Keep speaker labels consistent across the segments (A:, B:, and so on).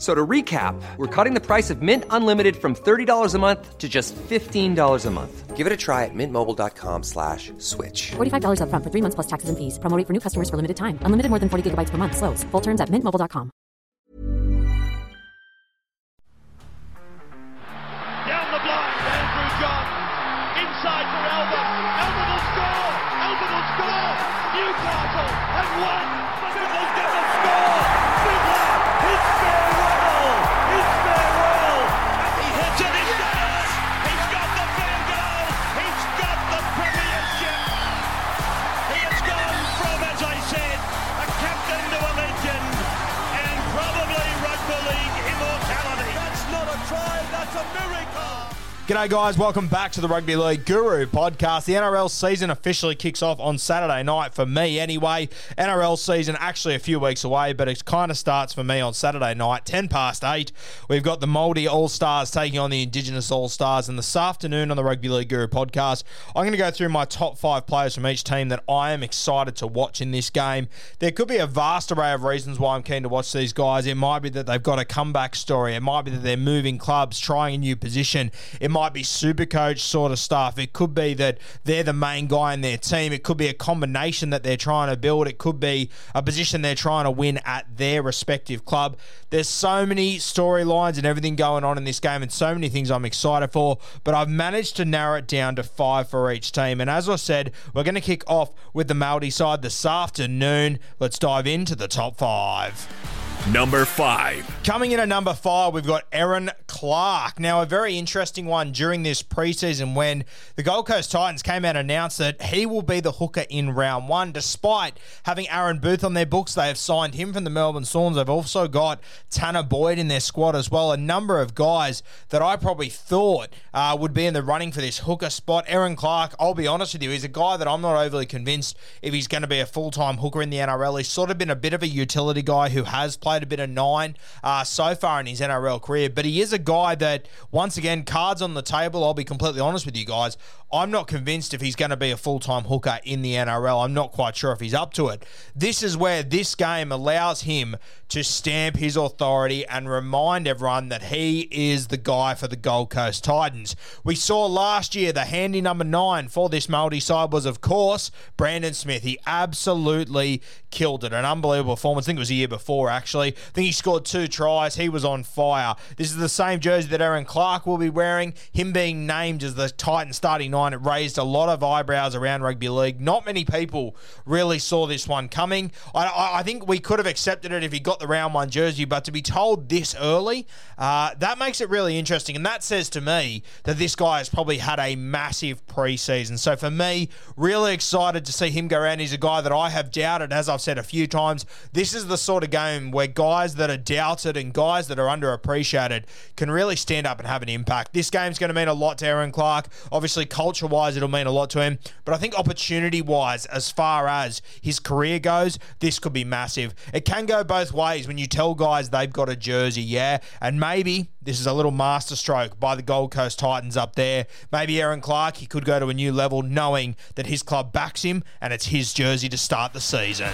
A: So to recap, we're cutting the price of Mint Unlimited from $30 a month to just $15 a month. Give it a try at mintmobile.com slash switch.
B: $45 upfront for three months plus taxes and fees. Promoting for new customers for limited time. Unlimited more than 40 gigabytes per month. Slows. Full terms at mintmobile.com.
C: Down the blind, Andrew John. Inside for Elba. Elba will score. Elba will score. Newcastle have won. Fiddler's going to score. Fiddler, his farewell.
D: G'day, guys. Welcome back to the Rugby League Guru podcast. The NRL season officially kicks off on Saturday night for me, anyway. NRL season actually a few weeks away, but it kind of starts for me on Saturday night, 10 past 8. We've got the Māori All Stars taking on the Indigenous All Stars, and this afternoon on the Rugby League Guru podcast, I'm going to go through my top five players from each team that I am excited to watch in this game. There could be a vast array of reasons why I'm keen to watch these guys. It might be that they've got a comeback story, it might be that they're moving clubs, trying a new position, it might be super coach sort of stuff. It could be that they're the main guy in their team. It could be a combination that they're trying to build. It could be a position they're trying to win at their respective club. There's so many storylines and everything going on in this game, and so many things I'm excited for. But I've managed to narrow it down to five for each team. And as I said, we're going to kick off with the Māori side this afternoon. Let's dive into the top five.
E: Number five.
D: Coming in at number five, we've got Erin Clark. Now, a very interesting one during this preseason when the Gold Coast Titans came out and announced that he will be the hooker in round one. Despite having Aaron Booth on their books, they have signed him from the Melbourne Storms. They've also got Tanner Boyd in their squad as well. A number of guys that I probably thought uh, would be in the running for this hooker spot. Erin Clark, I'll be honest with you, he's a guy that I'm not overly convinced if he's going to be a full time hooker in the NRL. He's sort of been a bit of a utility guy who has played a bit of nine uh, so far in his NRL career, but he is a guy that, once again, cards on the table. I'll be completely honest with you guys. I'm not convinced if he's going to be a full time hooker in the NRL. I'm not quite sure if he's up to it. This is where this game allows him to stamp his authority and remind everyone that he is the guy for the Gold Coast Titans. We saw last year the handy number nine for this Māori side was, of course, Brandon Smith. He absolutely killed it. An unbelievable performance. I think it was a year before, actually. I think he scored two tries. He was on fire. This is the same jersey that Erin Clark will be wearing. Him being named as the Titan starting nine, it raised a lot of eyebrows around rugby league. Not many people really saw this one coming. I, I, I think we could have accepted it if he got the round one jersey, but to be told this early, uh, that makes it really interesting. And that says to me that this guy has probably had a massive preseason. So for me, really excited to see him go around. He's a guy that I have doubted, as I've said a few times. This is the sort of game where guys that are doubted and guys that are underappreciated can really stand up and have an impact. This game's going to mean a lot to Erin Clark. Obviously, culture wise, it'll mean a lot to him. But I think opportunity wise, as far as his career goes, this could be massive. It can go both ways when you tell guys they've got a jersey, yeah. And maybe this is a little masterstroke by the Gold Coast Titans up there. Maybe Erin Clark, he could go to a new level knowing that his club backs him and it's his jersey to start the season.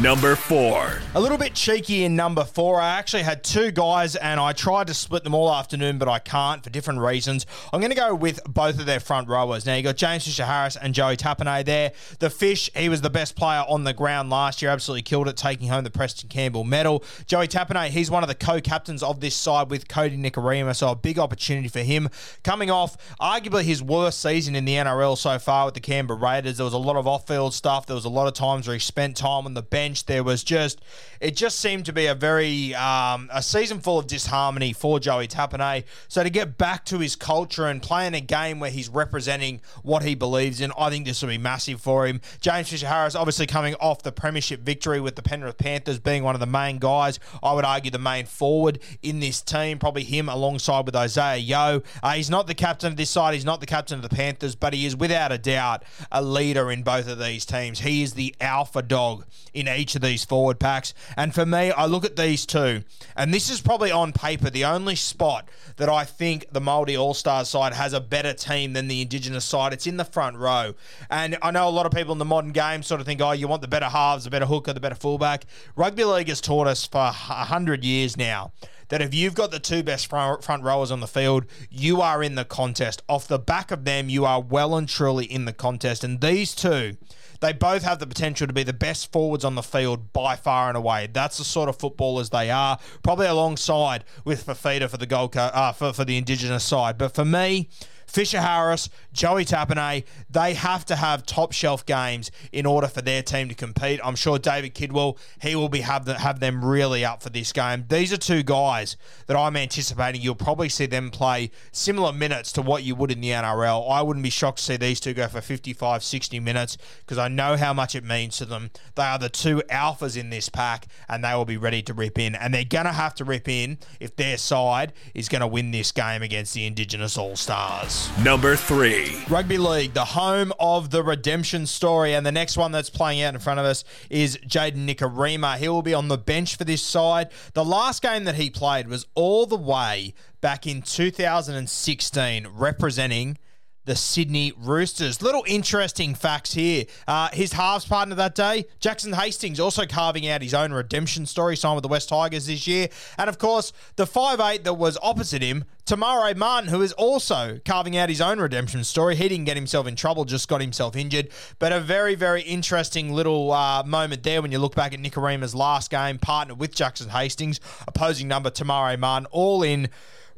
E: Number four.
D: A little bit cheeky in number four. I actually had two guys and I tried to split them all afternoon, but I can't for different reasons. I'm going to go with both of their front rowers. Now, you got James Fisher Harris and Joey Tapine there. The Fish, he was the best player on the ground last year, absolutely killed it, taking home the Preston Campbell medal. Joey Tapine, he's one of the co captains of this side with Kodi Nikorima, so a big opportunity for him. Coming off arguably his worst season in the NRL so far with the Canberra Raiders, there was a lot of off field stuff. There was a lot of times where he spent time on the bench. There was just, it just seemed to be a very um, a season full of disharmony for Joey Tapine. So to get back to his culture and play in a game where he's representing what he believes in, I think this will be massive for him. James Fisher Harris, obviously coming off the premiership victory with the Penrith Panthers, being one of the main guys. I would argue the main forward in this team, probably him alongside with Isaah Yeo. Uh, he's not the captain of this side. He's not the captain of the Panthers, but he is without a doubt a leader in both of these teams. He is the alpha dog in each of these forward packs. And for me, I look at these two, and this is probably on paper the only spot that I think the Māori All Stars side has a better team than the Indigenous side. It's in the front row. And I know a lot of people in the modern game sort of think, oh, you want the better halves, the better hooker, the better fullback. Rugby league has taught us for 100 years now that if you've got the two best front rowers on the field, you are in the contest. Off the back of them, you are well and truly in the contest. And these two, they both have the potential to be the best forwards on the field by far and away. That's the sort of footballers they are, probably alongside with Fifita for the Gold uh, for, for the Indigenous side. But for me, Fisher Harris, Joey Tapine, they have to have top shelf games in order for their team to compete. I'm sure David Kidwell, he will be have, the, have them really up for this game. These are two guys that I'm anticipating you'll probably see them play similar minutes to what you would in the NRL. I wouldn't be shocked to see these two go for 55, 60 minutes because I know how much it means to them. They are the two alphas in this pack and they will be ready to rip in. And they're going to have to rip in if their side is going to win this game against the Indigenous All Stars.
E: Number three.
D: Rugby League, the home of the redemption story. And the next one that's playing out in front of us is Jayden Nikorima. He will be on the bench for this side. The last game that he played was all the way back in 2016, representing the Sydney Roosters. Little interesting facts here. Uh, his halves partner that day, Jackson Hastings, also carving out his own redemption story, signed with the West Tigers this year. And of course, the five eight that was opposite him, Te Maire Martin, who is also carving out his own redemption story. He didn't get himself in trouble, just got himself injured. But a very, very interesting little uh, moment there when you look back at Nikorima's last game, partner with Jackson Hastings, opposing number Te Maire Martin, all in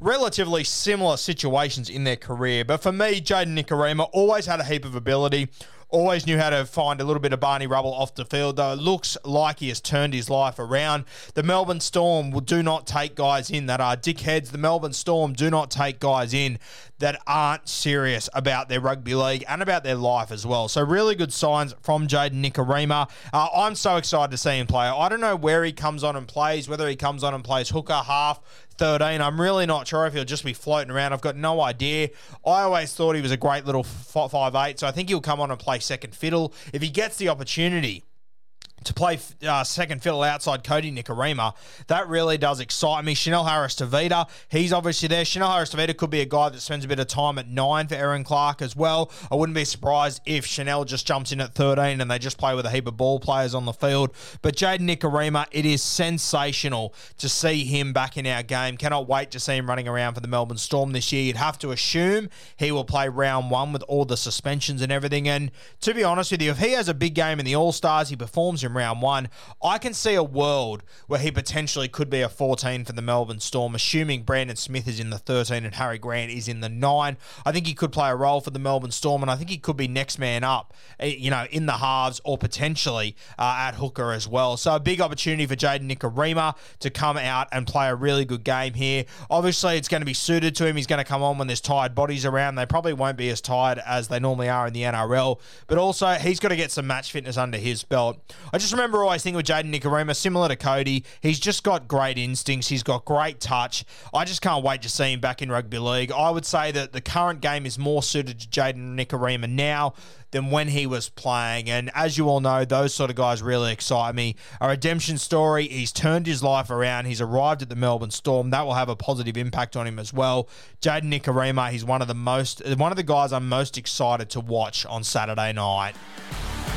D: relatively similar situations in their career. But for me, Jayden Nikorima always had a heap of ability. Always knew how to find a little bit of Barney rubble off the field, though it looks like he has turned his life around. The Melbourne Storm will do not take guys in that are dickheads. The Melbourne Storm do not take guys in that aren't serious about their rugby league and about their life as well. So really good signs from Jayden Nikorima. Uh, I'm so excited to see him play. I don't know where he comes on and plays, whether he comes on and plays hooker, half, 13. I'm really not sure if he'll just be floating around. I've got no idea. I always thought he was a great little five eight, so I think he'll come on and play second fiddle if he gets the opportunity to play uh, second fiddle outside Kodi Nikorima. That really does excite me. Chanel Harris Tavita, he's obviously there. Chanel Harris Tavita could be a guy that spends a bit of time at nine for Erin Clark as well. I wouldn't be surprised if Chanel just jumps in at 13 and they just play with a heap of ball players on the field. But Jayden Nikorima, it is sensational to see him back in our game. Cannot wait to see him running around for the Melbourne Storm this year. You'd have to assume he will play round one with all the suspensions and everything. And to be honest with you, if he has a big game in the All Stars, he performs in round one. I can see a world where he potentially could be a 14 for the Melbourne Storm, assuming Brandon Smith is in the 13 and Harry Grant is in the 9. I think he could play a role for the Melbourne Storm, and I think he could be next man up, eh, you know, in the halves or potentially uh, at hooker as well. So a big opportunity for Jayden Nikorima to come out and play a really good game here. Obviously, it's going to be suited to him. He's going to come on when there's tired bodies around. They probably won't be as tired as they normally are in the NRL, but also he's got to get some match fitness under his belt. I just remember always thinking with Jayden Nikorima, similar to Kodi, he's just got great instincts. He's got great touch. I just can't wait to see him back in rugby league. I would say that the current game is more suited to Jayden Nikorima now than when he was playing. And as you all know, those sort of guys really excite me. A redemption story. He's turned his life around. He's arrived at the Melbourne Storm. That will have a positive impact on him as well. Jayden Nikorima, he's one of the most one of the guys I'm most excited to watch on Saturday night.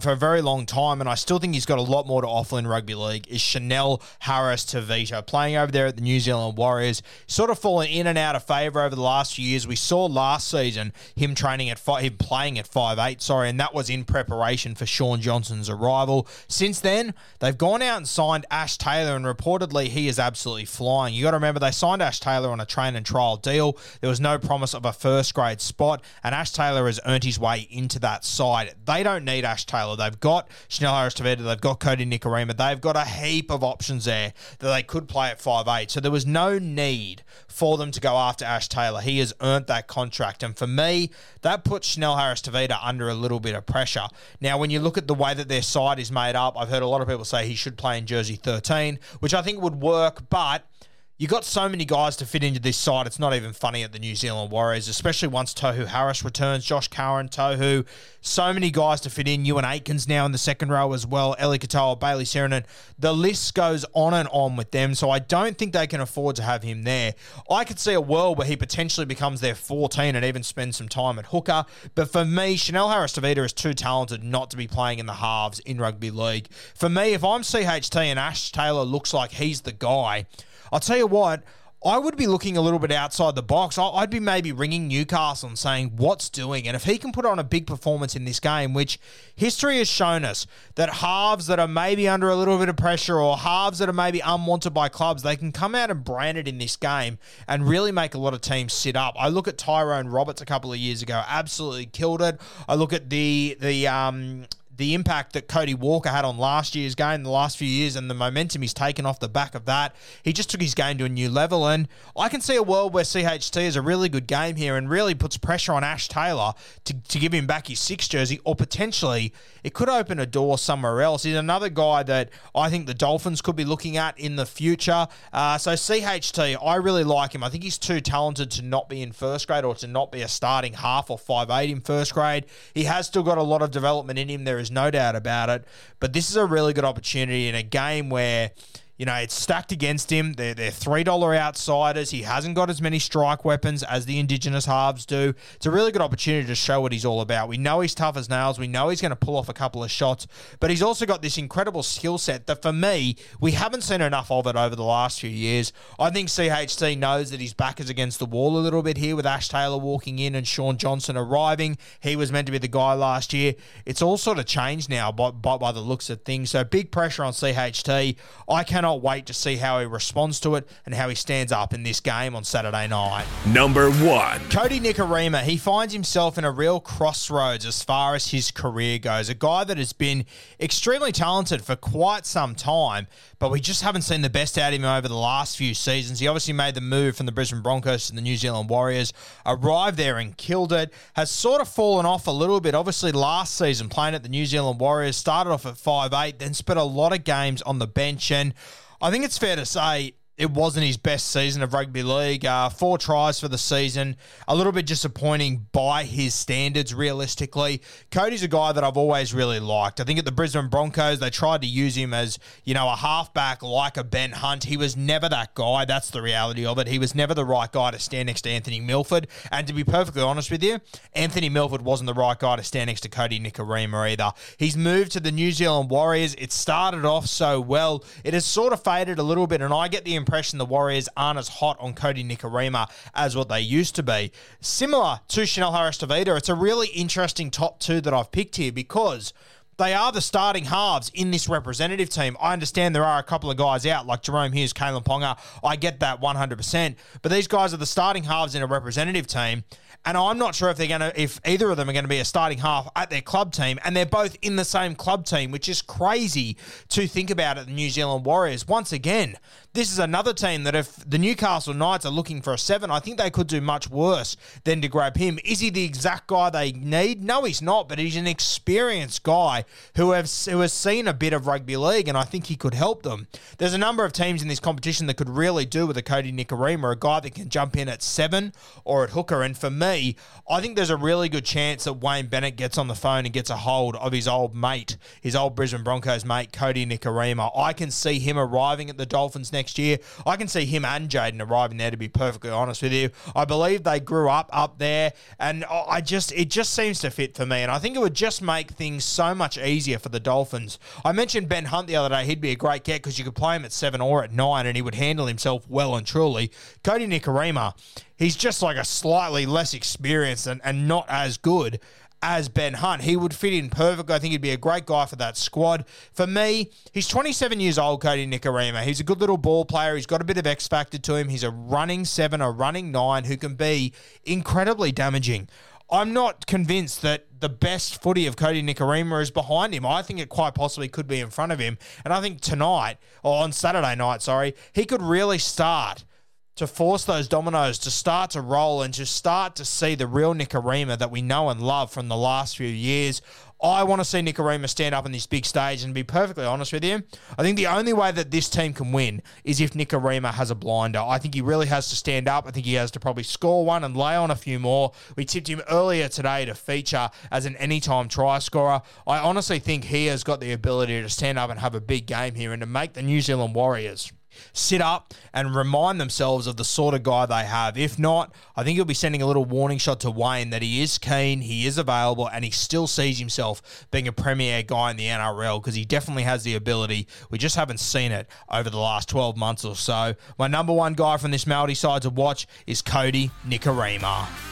D: for a very long time, and I still think he's got a lot more to offer in rugby league, is Chanel Harris Tavita. Playing over there at the New Zealand Warriors, sort of fallen in and out of favour over the last few years. We saw last season him training at five, him playing at five eight, sorry, and that was in preparation for Shaun Johnson's arrival. Since then, they've gone out and signed Ash Taylor, and reportedly he is absolutely flying. You got to remember they signed Ash Taylor on a train and trial deal. There was no promise of a first grade spot, and Ash Taylor has earned his way into that side. They don't need Ash Taylor. They've got Chanel Harris Tavita, they've got Kodi Nikorima, they've got a heap of options there that they could play at five eight. So there was no need for them to go after Ash Taylor. He has earned that contract. And for me, that puts Chanel Harris Tavita under a little bit of pressure. Now, when you look at the way that their side is made up, I've heard a lot of people say he should play in jersey 13, which I think would work, but you got so many guys to fit into this side. It's not even funny at the New Zealand Warriors, especially once Tohu Harris returns. Josh Curran, Tohu, so many guys to fit in. Euan Aitken's now in the second row as well. Eli Katoa, Bayley Sironen. The list goes on and on with them. So I don't think they can afford to have him there. I could see a world where he potentially becomes their 14 and even spends some time at hooker. But for me, Chanel Harris Tavita is too talented not to be playing in the halves in rugby league. For me, if I'm CHT and Ash Taylor looks like he's the guy. I'll tell you what, I would be looking a little bit outside the box. I'd be maybe ringing Newcastle and saying, what's doing? And if he can put on a big performance in this game, which history has shown us that halves that are maybe under a little bit of pressure or halves that are maybe unwanted by clubs, they can come out and brand it in this game and really make a lot of teams sit up. I look at Tyrone Roberts a couple of years ago, absolutely killed it. I look at the the um the impact that Cody Walker had on last year's game, the last few years, and the momentum he's taken off the back of that. He just took his game to a new level. And I can see a world where CHT is a really good game here and really puts pressure on Ash Taylor to, to give him back his six jersey, or potentially it could open a door somewhere else. He's another guy that I think the Dolphins could be looking at in the future. Uh, so CHT, I really like him. I think he's too talented to not be in first grade or to not be a starting half or five eight in first grade. He has still got a lot of development in him. There is no doubt about it. But this is a really good opportunity in a game where you know, it's stacked against him. They're, they're $3 outsiders. He hasn't got as many strike weapons as the Indigenous halves do. It's a really good opportunity to show what he's all about. We know he's tough as nails. We know he's going to pull off a couple of shots, but he's also got this incredible skill set that for me, we haven't seen enough of it over the last few years. I think CHT knows that his back is against the wall a little bit here with Ash Taylor walking in and Shaun Johnson arriving. He was meant to be the guy last year. It's all sort of changed now by, by, by the looks of things. So big pressure on CHT. I cannot cannot wait to see how he responds to it and how he stands up in this game on Saturday night.
E: Number one.
D: Kodi Nikorima, he finds himself in a real crossroads as far as his career goes. A guy that has been extremely talented for quite some time, but we just haven't seen the best out of him over the last few seasons. He obviously made the move from the Brisbane Broncos to the New Zealand Warriors, arrived there and killed it, has sort of fallen off a little bit. Obviously, last season playing at the New Zealand Warriors, started off at five eight, then spent a lot of games on the bench and I think it's fair to say it wasn't his best season of rugby league. Uh, four tries for the season, a little bit disappointing by his standards, realistically. Kodi's a guy that I've always really liked. I think at the Brisbane Broncos, they tried to use him as, you know, a halfback like a Ben Hunt. He was never that guy. That's the reality of it. He was never the right guy to stand next to Anthony Milford. And to be perfectly honest with you, Anthony Milford wasn't the right guy to stand next to Kodi Nikorima either. He's moved to the New Zealand Warriors. It started off so well. It has sort of faded a little bit, and I get the impression the Warriors aren't as hot on Kodi Nikorima as what they used to be. Similar to Chanel Harris Tavita, it's a really interesting top two that I've picked here because they are the starting halves in this representative team. I understand there are a couple of guys out, like Jahrome Hughes, Kalyn Ponga. I get that 100%. But these guys are the starting halves in a representative team. And I'm not sure if they're going to, if either of them are going to be a starting half at their club team, and they're both in the same club team, which is crazy to think about at the New Zealand Warriors. Once again, this is another team that if the Newcastle Knights are looking for a seven, I think they could do much worse than to grab him. Is he the exact guy they need? No, he's not, but he's an experienced guy who has who has seen a bit of rugby league, and I think he could help them. There's a number of teams in this competition that could really do with a Kodi Nikorima, a guy that can jump in at seven or at hooker. And for me, I think there's a really good chance that Wayne Bennett gets on the phone and gets a hold of his old mate, his old Brisbane Broncos mate, Kodi Nikorima. I can see him arriving at the Dolphins next year. I can see him and Jayden arriving there. To be perfectly honest with you, I believe they grew up up there, and I just it just seems to fit for me. And I think it would just make things so much easier for the Dolphins. I mentioned Ben Hunt the other day. He'd be a great get because you could play him at seven or at nine and he would handle himself well and truly. Kodi Nikorima, he's just like a slightly less experienced and, and not as good as Ben Hunt. He would fit in perfectly. I think he'd be a great guy for that squad. For me, he's 27 years old, Kodi Nikorima. He's a good little ball player. He's got a bit of X factor to him. He's a running seven, a running nine who can be incredibly damaging. I'm not convinced that the best footy of Kodi Nikorima is behind him. I think it quite possibly could be in front of him. And I think tonight, or on Saturday night, sorry, he could really start to force those dominoes to start to roll and to start to see the real Nikorima that we know and love from the last few years. I want to see Nikorima stand up on this big stage and be perfectly honest with you. I think the only way that this team can win is if Nikorima has a blinder. I think he really has to stand up. I think he has to probably score one and lay on a few more. We tipped him earlier today to feature as an anytime try scorer. I honestly think he has got the ability to stand up and have a big game here and to make the New Zealand Warriors sit up and remind themselves of the sort of guy they have. If not, I think he'll be sending a little warning shot to Wayne that he is keen, he is available, and he still sees himself being a premier guy in the NRL because he definitely has the ability. We just haven't seen it over the last 12 months or so. My number one guy from this Māori side to watch is Kodi Nikorima.